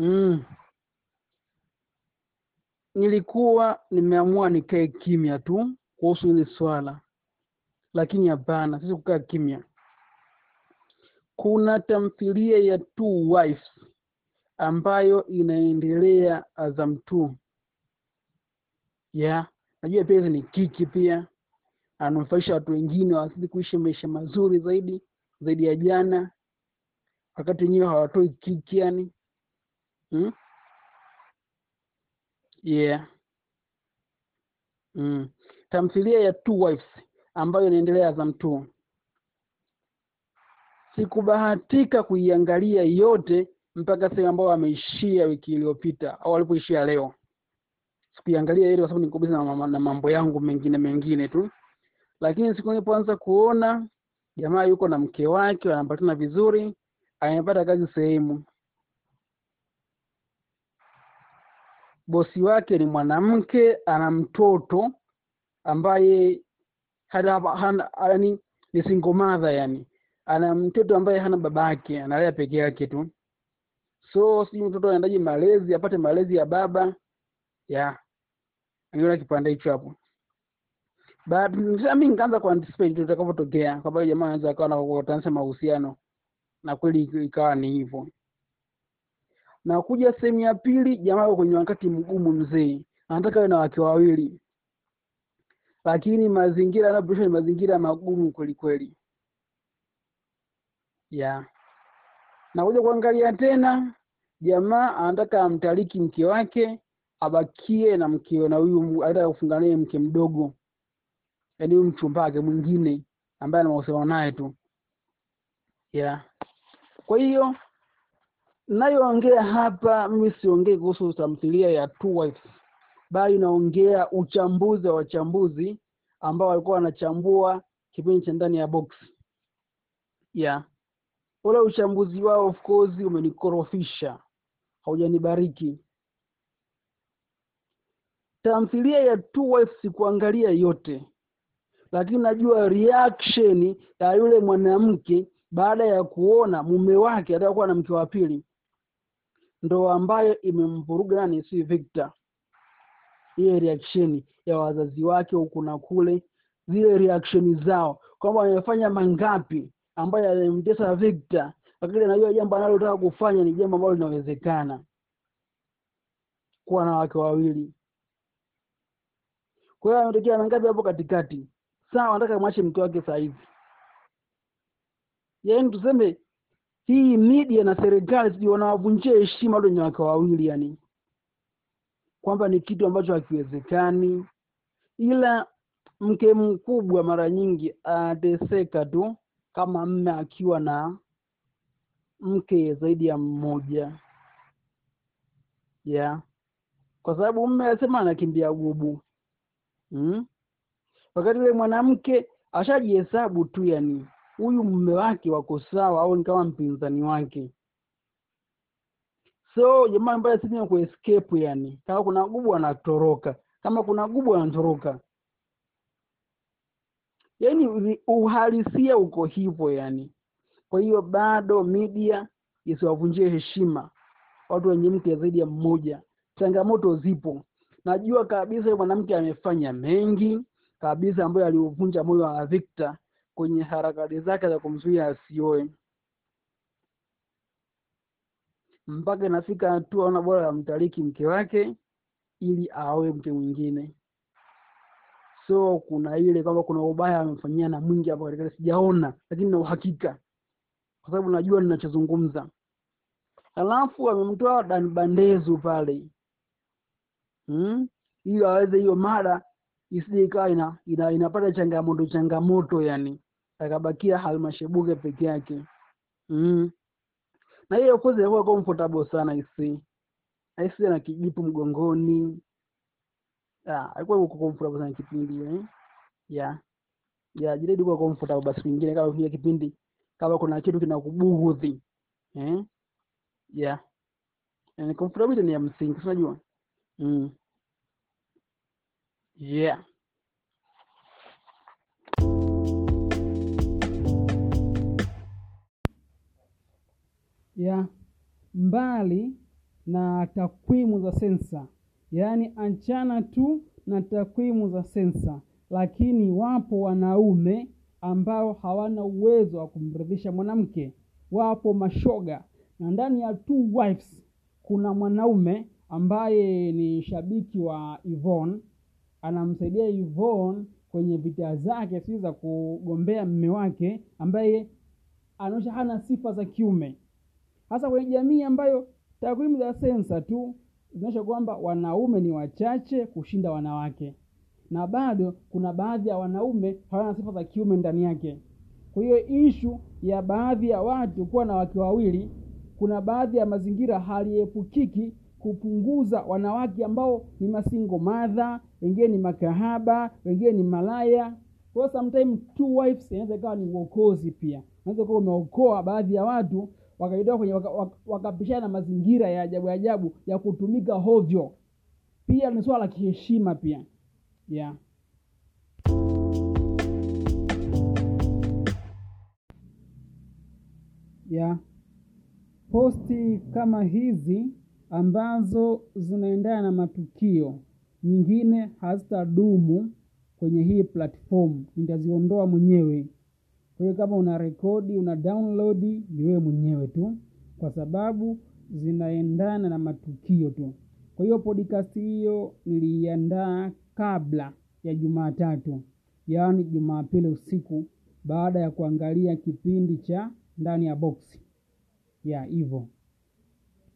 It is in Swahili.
mm. Nilikuwa nimeamua nikae kimya tu kuhusu hili swala, lakini hapana, sisi kukaa kimya. Kuna tamthilia ya Two Wives ambayo inaendelea Azam 2 ya najua pia hizi ni kiki pia. Ananufaisha watu wengine wazidi kuishi maisha mazuri zaidi zaidi ya jana, wakati wenyewe hawatoi kiki yani hmm? yeah mm. Tamthilia ya Two Wives ambayo inaendelea Azam 2 sikubahatika kuiangalia yote mpaka sehemu ambayo wameishia wiki iliyopita au walipoishia leo. Sikuiangalia yote kwa sababu niko busy na mambo yangu mengine mengine tu, lakini siku nilipoanza kuona jamaa yuko na mke wake wanapatana vizuri, amepata kazi sehemu, bosi wake ni mwanamke, ana mtoto ambaye yani ni single mother yani ana mtoto ambaye hana babake, analea peke yake tu. So sijui mtoto anahitaji malezi, apate malezi ya baba ya yeah. kipande hicho hapo. Sasa mimi nikaanza kuanticipate tu itakavyotokea, kwamba jamaa anaweza akawa anatanisha mahusiano, na kweli ikawa ni hivyo. Na kuja sehemu ya pili, jamaa yuko kwenye wakati mgumu, mzee. Anataka awe na wake wawili, lakini mazingira anayoishi ni mazingira magumu kwelikweli yeah. na kuja kuangalia tena, jamaa anataka amtaliki mke wake abakie na mke na huyu, anataka kufunga naye mke mdogo, yaani huyu mchumba wake mwingine ambaye ana mahusiano naye tu. Yeah. Kwa hiyo nayoongea hapa mimi siongei kuhusu tamthilia ya Two bali naongea uchambuzi wa wachambuzi ambao walikuwa wanachambua kipindi cha ndani ya box yeah. ule uchambuzi wao of course umenikorofisha, haujanibariki. Tamthilia ya Two sikuangalia yote, lakini najua reaction ya yule mwanamke baada ya kuona mume wake atakuwa na mke wa pili, ndo ambayo imemvuruga nani, si Victor. Ile reaction ya wazazi wake huku na kule, zile reaction zao kwamba amefanya mangapi ambayo yalimtesa Victor, lakini anajua jambo analotaka kufanya ni jambo ambalo linawezekana, kuwa na wake wawili. Kwa hiyo ametokea mangapi hapo katikati? Sawa, anataka mwache mke wake saa hivi, Yaani tuseme hii media na serikali sijui wanawavunjia heshima wale wenye wawili, yani. Kwamba ni kitu ambacho hakiwezekani, ila mke mkubwa mara nyingi ateseka tu kama mme akiwa na mke zaidi ya mmoja. Yeah. Kwa sababu mme asema anakimbia gubu. Hmm? Wakati yule mwanamke ashajihesabu tu, yani huyu mume wake wako sawa, au ni kama mpinzani wake. So jamaa ambaye sini ku yani kama kuna gubu anatoroka, kama kuna gubu anatoroka yani uhalisia uko hivyo yani. Kwa hiyo bado media isiwavunjie heshima watu wenye mke zaidi ya mmoja. Changamoto zipo, najua kabisa mwanamke amefanya mengi kabisa ambayo aliuvunja moyo wa Victor kwenye harakati zake za kumzuia asioe, mpaka inafika hatua ona bora amtaliki mke wake ili aoe mke mwingine. So kuna ile kwamba kuna ubaya amefanyia na mwingi hapo katikati, sijaona lakini na uhakika. Kwa sababu najua ninachozungumza. Halafu amemtoa Dan Bandezu pale. Hmm? aweze hiyo mada isije ikawa ina, ina, inapata changamoto changamoto, yani akabakia Halmashebuge peke yake mm. na hiyo kozi ilikuwa comfortable sana isi aisi ana kijipu mgongoni alikuwa yuko comfortable sana kipindi eh? Yeah. Yeah, jitahidi kuwa comfortable basi kingine kama kile kipindi kama kuna kitu kinakubughudhi. Eh? Yeah. Yani comfortability ni ya msingi, unajua? Mm. Yeah. Yeah. Mbali na takwimu za sensa, yaani achana tu na takwimu za sensa, lakini wapo wanaume ambao hawana uwezo wa kumridhisha mwanamke, wapo mashoga, na ndani ya two wives kuna mwanaume ambaye ni shabiki wa Yvonne, anamsaidia Yvonne kwenye vita zake si za kugombea mme wake ambaye anaonyesha hana sifa za kiume, hasa kwenye jamii ambayo takwimu za sensa tu zinaonyesha kwamba wanaume ni wachache kushinda wanawake, na bado kuna baadhi ya wanaume hawana sifa za kiume ndani yake. Kwa hiyo ishu ya baadhi ya watu kuwa na wake wawili, kuna baadhi ya mazingira haliepukiki kupunguza wanawake ambao ni masingo madha, wengine ni makahaba, wengine ni malaya. Kwa hiyo sometime two wives inaweza ikawa ni uokozi pia, unaweza kuwa umeokoa baadhi ya watu wakajitoa kwenye wakapishana waka na mazingira ya ajabu ajabu ya kutumika hovyo. Pia ni swala la kiheshima pia yeah. ya Posti kama hizi ambazo zinaendana na matukio, nyingine hazitadumu kwenye hii platform, nitaziondoa mwenyewe. Hiyo kama una rekodi una download, ni wewe mwenyewe tu, kwa sababu zinaendana na matukio tu. Kwa hiyo podcast hiyo niliiandaa kabla ya Jumatatu, yaani Jumapili usiku, baada ya kuangalia kipindi cha ndani ya boksi ya hivyo.